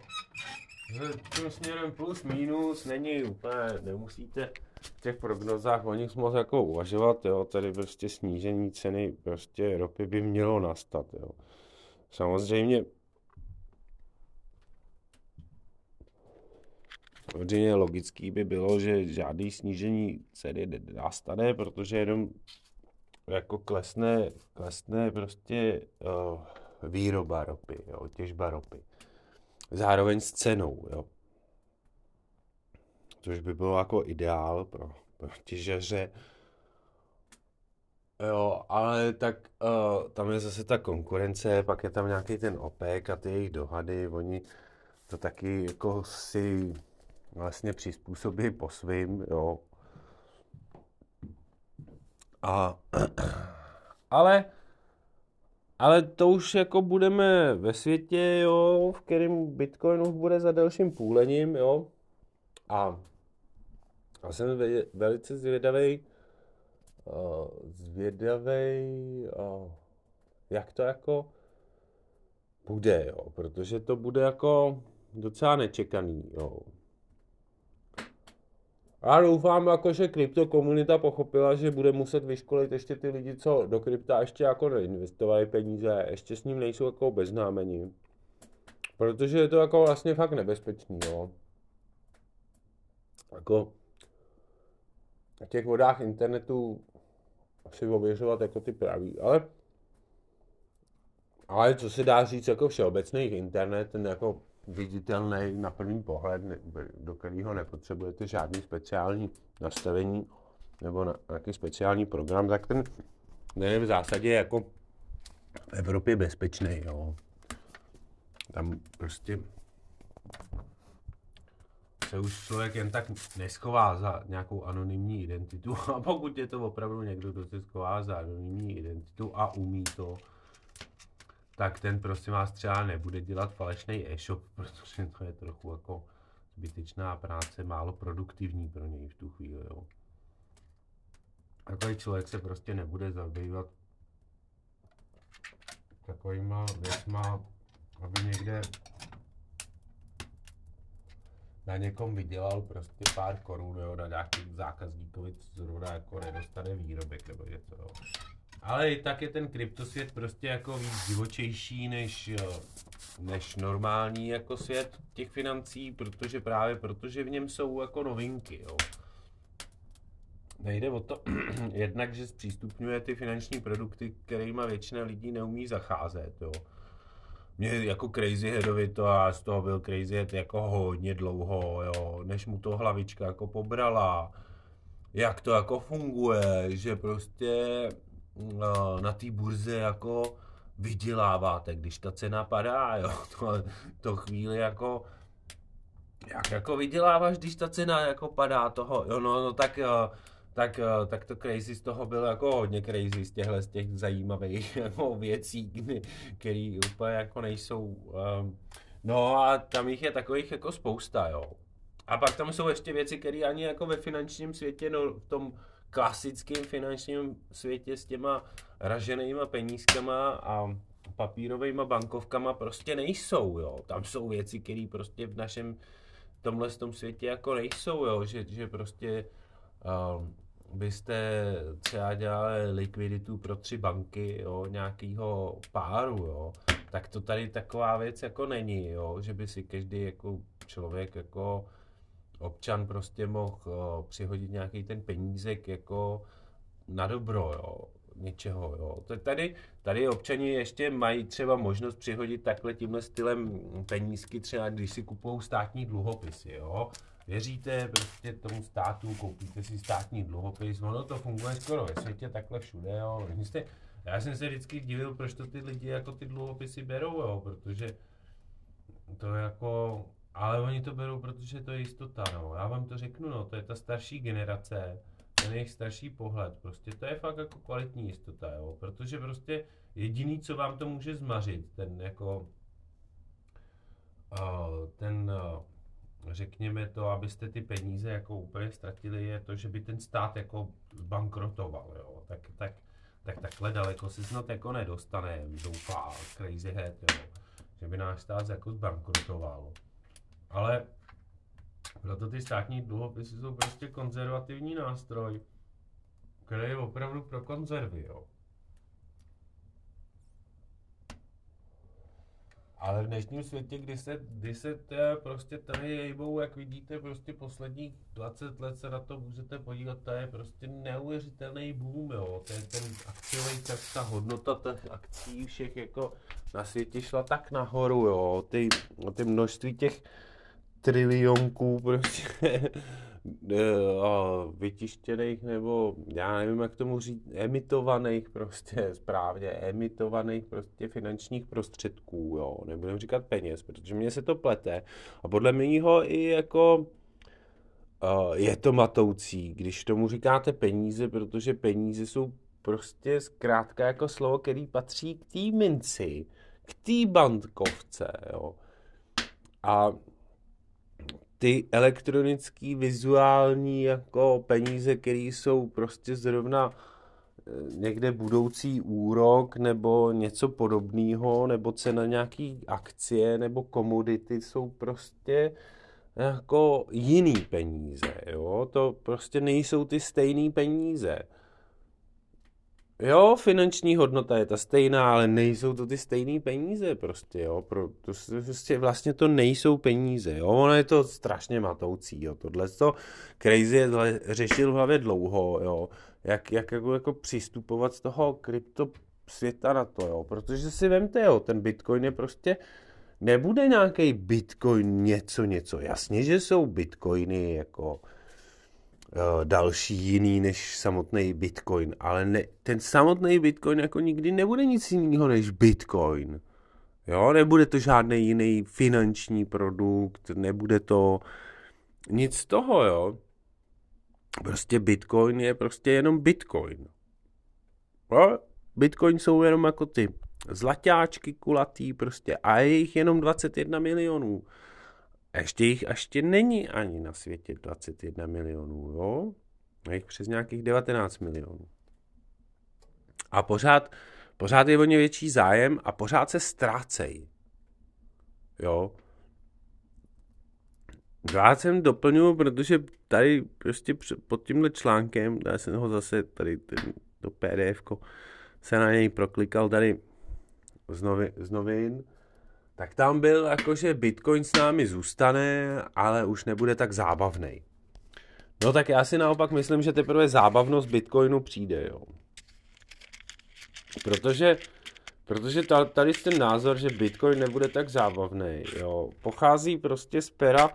Že tím směrem plus, minus není úplně, nemusíte v těch prognozách o nich moc jako uvažovat, jo. Tady prostě snížení ceny prostě ropy by mělo nastat, jo. Samozřejmě Samozřejmě logický by bylo, že žádný snížení ceny nastane, protože jenom jako klesne, klesne prostě uh, výroba ropy, jo, těžba ropy. Zároveň s cenou, jo. Což by bylo jako ideál pro, pro těžaře. Jo, ale tak uh, tam je zase ta konkurence, pak je tam nějaký ten OPEC a ty jejich dohady, oni to taky jako si vlastně přizpůsobí po svým, jo. A, *clears throat* ale, ale to už jako budeme ve světě, jo, v kterém Bitcoin už bude za dalším půlením, jo. A já jsem velice zvědavý, zvědavý, jak to jako bude, jo, protože to bude jako docela nečekaný, jo. Já doufám, jako, že kryptokomunita pochopila, že bude muset vyškolit ještě ty lidi, co do krypta ještě jako neinvestovali peníze, ještě s ním nejsou jako beznámení. Protože je to jako vlastně fakt nebezpečný, jo. jako v těch vodách internetu si ověřovat jako ty pravý, ale ale co se dá říct jako všeobecný internet, ten jako viditelný na první pohled, do kterého nepotřebujete žádný speciální nastavení nebo na nějaký speciální program, tak ten, ten je v zásadě jako v Evropě bezpečný. Jo. Tam prostě se už člověk jen tak neschová za nějakou anonymní identitu. *laughs* A pokud je to opravdu někdo, kdo se schová za anonymní identitu a umí to, tak ten prosím vás třeba nebude dělat falešný e-shop, *laughs* protože to je trochu jako zbytečná práce, málo produktivní pro něj v tu chvíli. Jo. Takový člověk se prostě nebude zabývat takovýma věcma, aby někde na někom vydělal prostě pár korun, jo, na nějakým zákazníkovi, zrovna jako nedostane výrobek nebo něco, jo. Ale i tak je ten kryptosvět prostě jako víc divočejší než, než normální jako svět těch financí, protože právě protože v něm jsou jako novinky, jo. Nejde o to *clears throat* jednak, že zpřístupňuje ty finanční produkty, kterými většina lidí neumí zacházet, jo. Mě jako crazy headovi to a z toho byl crazy head jako hodně dlouho, jo, než mu to hlavička jako pobrala, jak to jako funguje, že prostě na té burze jako vyděláváte, když ta cena padá, jo, *laughs* to, to chvíli jako, jak jako vyděláváš, když ta cena jako padá toho, jo, no, no tak, tak, tak to crazy z toho bylo jako hodně crazy z těchhle z těch zajímavých *laughs* jako věcí, které úplně jako nejsou, um, no a tam jich je takových jako spousta, jo. A pak tam jsou ještě věci, které ani jako ve finančním světě, no v tom klasickém finančním světě s těma raženýma penízkama a papírovými bankovkama prostě nejsou, jo. Tam jsou věci, které prostě v našem tomhle tom světě jako nejsou, jo. Že, že prostě um, byste třeba dělali likviditu pro tři banky, jo, nějakýho páru, jo, tak to tady taková věc jako není, jo, že by si každý jako člověk jako občan prostě mohl uh, přihodit nějaký ten penízek jako na dobro, jo, něčeho, jo. Tady, tady občani ještě mají třeba možnost přihodit takhle tímhle stylem penízky, třeba když si kupují státní dluhopisy, jo. Věříte prostě tomu státu, koupíte si státní dluhopis, ono to funguje skoro ve světě takhle všude, jo. Jste, já jsem se vždycky divil, proč to ty lidi jako ty dluhopisy berou, jo, protože to jako ale oni to berou, protože to je jistota, no. Já vám to řeknu, no, to je ta starší generace, ten jejich starší pohled, prostě to je fakt jako kvalitní jistota, jo. Protože prostě jediný, co vám to může zmařit, ten jako, uh, ten, uh, řekněme to, abyste ty peníze jako úplně ztratili, je to, že by ten stát jako bankrotoval, jo. Tak, tak, tak takhle daleko se snad jako nedostane, doufá crazy head, jo. Že by náš stát jako zbankrotoval. Ale proto ty státní dluhopisy jsou prostě konzervativní nástroj, který je opravdu pro konzervy, jo. Ale v dnešním světě, kdy se, kdy se té, prostě tady jejbou, jak vidíte, prostě posledních 20 let se na to můžete podívat, to je prostě neuvěřitelný boom, jo. To je ten akciový tak ta hodnota těch akcí všech jako na světě šla tak nahoru, jo. Ty, ty množství těch trilionků prostě. *laughs* Vytištěných nebo já nevím, jak tomu říct, emitovaných prostě správně, emitovaných prostě finančních prostředků, jo, nebudem říkat peněz, protože mně se to plete. A podle mého i jako uh, je to matoucí, když tomu říkáte peníze, protože peníze jsou prostě zkrátka jako slovo, který patří k té minci, k té bankovce, jo. A ty elektronický, vizuální jako peníze, které jsou prostě zrovna eh, někde budoucí úrok nebo něco podobného, nebo cena nějaký akcie nebo komodity jsou prostě jako jiný peníze, jo? To prostě nejsou ty stejné peníze. Jo, finanční hodnota je ta stejná, ale nejsou to ty stejné peníze prostě, jo. Pro, to, prostě vlastně to nejsou peníze, jo. Ono je to strašně matoucí, jo. Tohle to Crazy řešil v hlavě dlouho, jo. Jak, jak jako, jako přistupovat z toho krypto světa na to, jo. Protože si vemte, jo, ten Bitcoin je prostě, nebude nějaký Bitcoin něco, něco. Jasně, že jsou Bitcoiny jako další jiný než samotný Bitcoin, ale ne, ten samotný Bitcoin jako nikdy nebude nic jiného než Bitcoin. Jo, nebude to žádný jiný finanční produkt, nebude to nic z toho, jo. Prostě Bitcoin je prostě jenom Bitcoin. Jo? Bitcoin jsou jenom jako ty zlatáčky kulatý prostě a je jich jenom 21 milionů. A ještě jich ještě není ani na světě 21 milionů, jo? A jich přes nějakých 19 milionů. A pořád, pořád je o ně větší zájem a pořád se ztrácejí. Jo? Já jsem doplňuji, protože tady prostě pod tímhle článkem, já jsem ho zase tady ten, to pdf se na něj proklikal tady z, novi, z novin, tak tam byl jako, že Bitcoin s námi zůstane, ale už nebude tak zábavný. No tak já si naopak myslím, že teprve zábavnost Bitcoinu přijde, jo. Protože, protože tady ten názor, že Bitcoin nebude tak zábavný, jo, pochází prostě z pera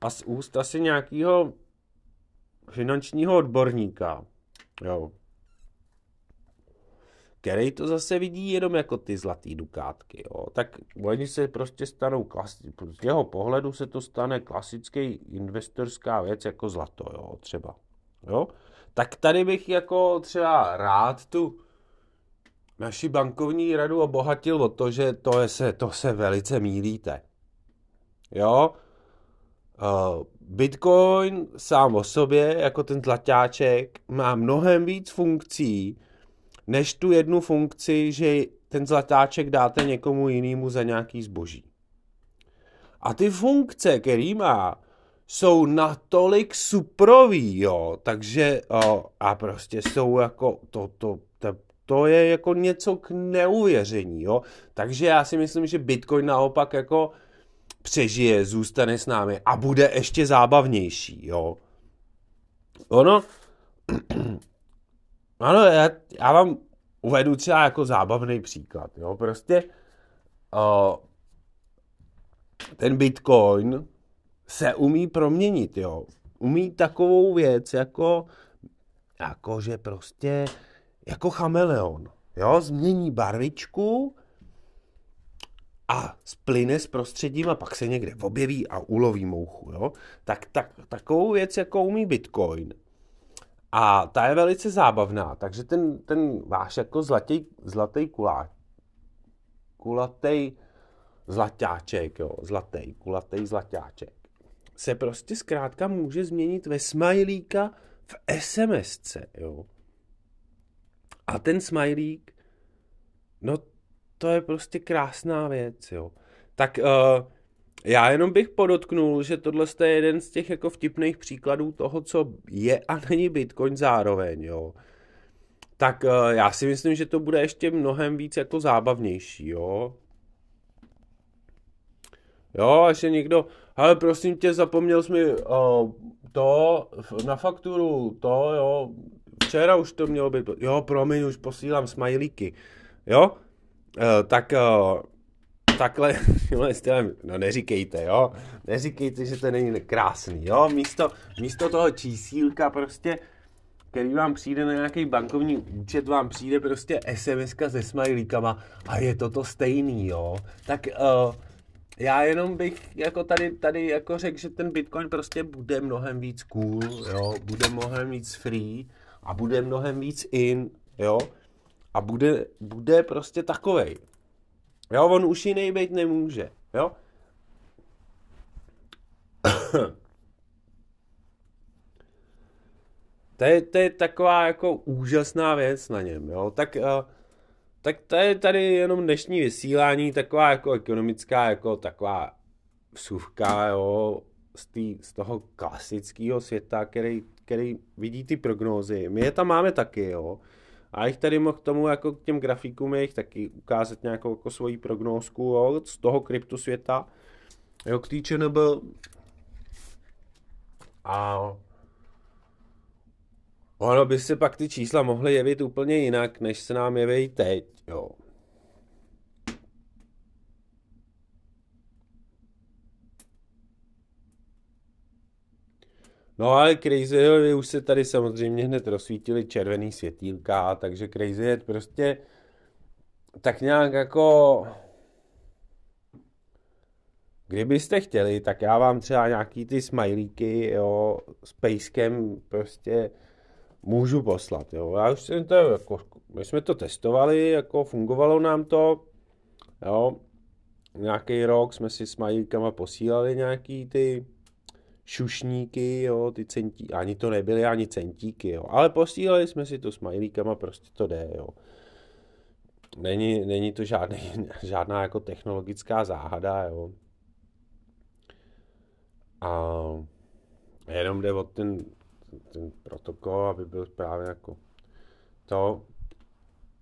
a z úst asi nějakého finančního odborníka, jo který to zase vidí jenom jako ty zlatý dukátky, jo. Tak oni se prostě stanou, klasi- z jeho pohledu se to stane klasický investorská věc jako zlato, jo, třeba. Jo? Tak tady bych jako třeba rád tu naši bankovní radu obohatil o to, že to, je se, to se velice mílíte. Jo? Uh, Bitcoin sám o sobě, jako ten zlatáček, má mnohem víc funkcí, než tu jednu funkci, že ten zlatáček dáte někomu jinému za nějaký zboží. A ty funkce, který má, jsou natolik suprový, jo, takže o, a prostě jsou jako, to, to, to, to je jako něco k neuvěření, jo. Takže já si myslím, že Bitcoin naopak jako přežije, zůstane s námi a bude ještě zábavnější, jo. Ono, ano, já, já vám uvedu třeba jako zábavný příklad. Jo? Prostě uh, ten Bitcoin se umí proměnit. Jo? Umí takovou věc jako, jako že prostě jako chameleon. Jo? Změní barvičku a splyne s prostředím a pak se někde objeví a uloví mouchu. Jo? Tak, tak, takovou věc, jako umí Bitcoin, a ta je velice zábavná, takže ten, ten váš jako zlatý, zlatý kulá, kulatý zlatáček, jo, zlatý, kulatý zlatáček, se prostě zkrátka může změnit ve smajlíka v SMSce, jo. A ten smajlík, no to je prostě krásná věc, jo. Tak uh, já jenom bych podotknul, že tohle je jeden z těch jako vtipných příkladů toho, co je a není Bitcoin zároveň, jo. Tak uh, já si myslím, že to bude ještě mnohem víc jako zábavnější, jo. Jo, až je někdo, ale prosím tě, zapomněl jsi mi uh, to na fakturu, to jo, včera už to mělo být, jo, promiň, už posílám smajlíky, jo, uh, tak uh, takhle *laughs* tímhle stylem, no neříkejte, jo, neříkejte, že to není krásný, jo, místo, místo toho čísílka prostě, který vám přijde na nějaký bankovní účet, vám přijde prostě sms se smajlíkama a je to to stejný, jo, tak uh, já jenom bych jako tady, tady jako řekl, že ten Bitcoin prostě bude mnohem víc cool, jo, bude mnohem víc free a bude mnohem víc in, jo, a bude, bude prostě takovej, Jo, on už jiný být nemůže, jo. *coughs* to, je, to je taková jako úžasná věc na něm, jo. Tak, uh, tak to je tady jenom dnešní vysílání, taková jako ekonomická, jako taková vsuvka, jo, z, tý, z toho klasického světa, který, který vidí ty prognózy. My je tam máme taky, jo. A jich tady mohl k tomu jako k těm grafikům jich taky ukázat nějakou jako svoji prognózku jo, z toho kryptosvěta. Jo, k té byl a ono by se pak ty čísla mohly jevit úplně jinak, než se nám jeví teď, jo. No ale Crazy Head už se tady samozřejmě hned rozsvítili červený světýlka, takže Crazy Head prostě tak nějak jako Kdybyste chtěli, tak já vám třeba nějaký ty smajlíky, jo, s pejskem prostě můžu poslat, jo. Já už jsem to, jako, my jsme to testovali, jako fungovalo nám to, jo. Nějaký rok jsme si s posílali nějaký ty šušníky, jo, ty centí, ani to nebyly ani centíky, jo, ale posílali jsme si to s prostě to jde, jo. Není, není to žádný, *laughs* žádná jako technologická záhada, jo. A jenom jde o ten, ten protokol, aby byl právě jako to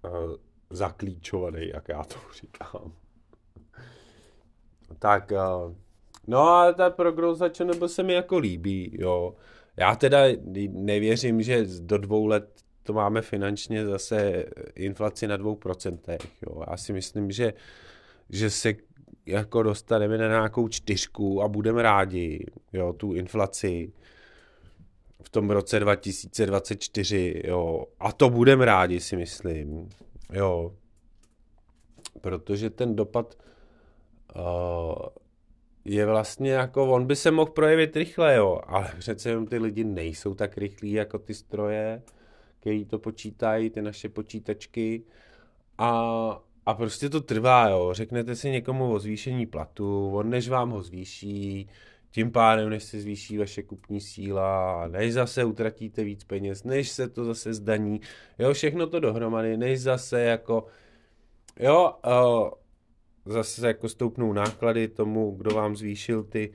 uh, zaklíčovaný, jak já to říkám. tak, uh, no a ta prognoza nebo se mi jako líbí, jo. Já teda nevěřím, že do dvou let to máme finančně zase inflaci na dvou procentech, jo. Já si myslím, že, že se jako dostaneme na nějakou čtyřku a budeme rádi, jo, tu inflaci v tom roce 2024, jo, a to budeme rádi, si myslím, jo, protože ten dopad uh, je vlastně jako, on by se mohl projevit rychle, jo, ale přece jenom ty lidi nejsou tak rychlí jako ty stroje, který to počítají, ty naše počítačky a a prostě to trvá, jo. Řeknete si někomu o zvýšení platu, on než vám ho zvýší, tím pádem, než se zvýší vaše kupní síla, než zase utratíte víc peněz, než se to zase zdaní, jo, všechno to dohromady, než zase jako, jo, uh, zase jako stoupnou náklady tomu, kdo vám zvýšil ty,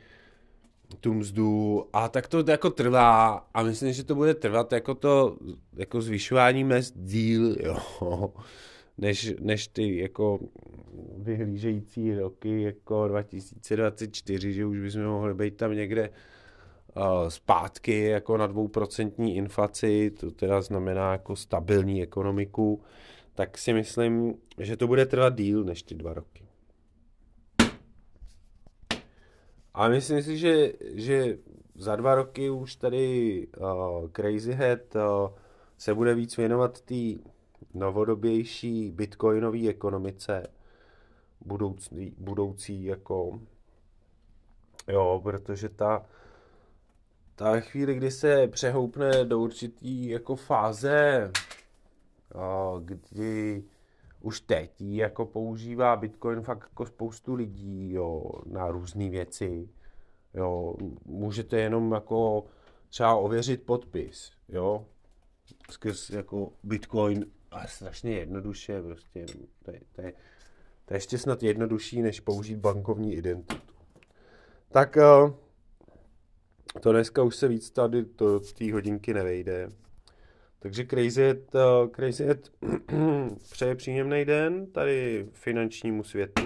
tu mzdu a tak to jako trvá a myslím, že to bude trvat jako to, jako zvyšování mest díl, *laughs* jo než, než ty jako vyhlížející roky jako 2024, že už bychom mohli být tam někde uh, zpátky jako na dvouprocentní inflaci, to teda znamená jako stabilní ekonomiku, tak si myslím, že to bude trvat díl než ty dva roky. A myslím si, že, že za dva roky už tady uh, Crazy Head uh, se bude víc věnovat té novodobější bitcoinové ekonomice budoucí, budoucí jako jo, protože ta ta chvíli, kdy se přehoupne do určitý jako fáze, kdy už teď jako používá Bitcoin fakt jako spoustu lidí, jo, na různé věci, jo, můžete jenom jako třeba ověřit podpis, jo, skrz jako Bitcoin a strašně jednoduše, prostě, to je, to, je, to je ještě snad jednodušší, než použít bankovní identitu. Tak eh, to dneska už se víc tady to té hodinky nevejde. Takže Crazy Head, uh, Crazy Head *clears throat* přeje příjemný den tady finančnímu světu.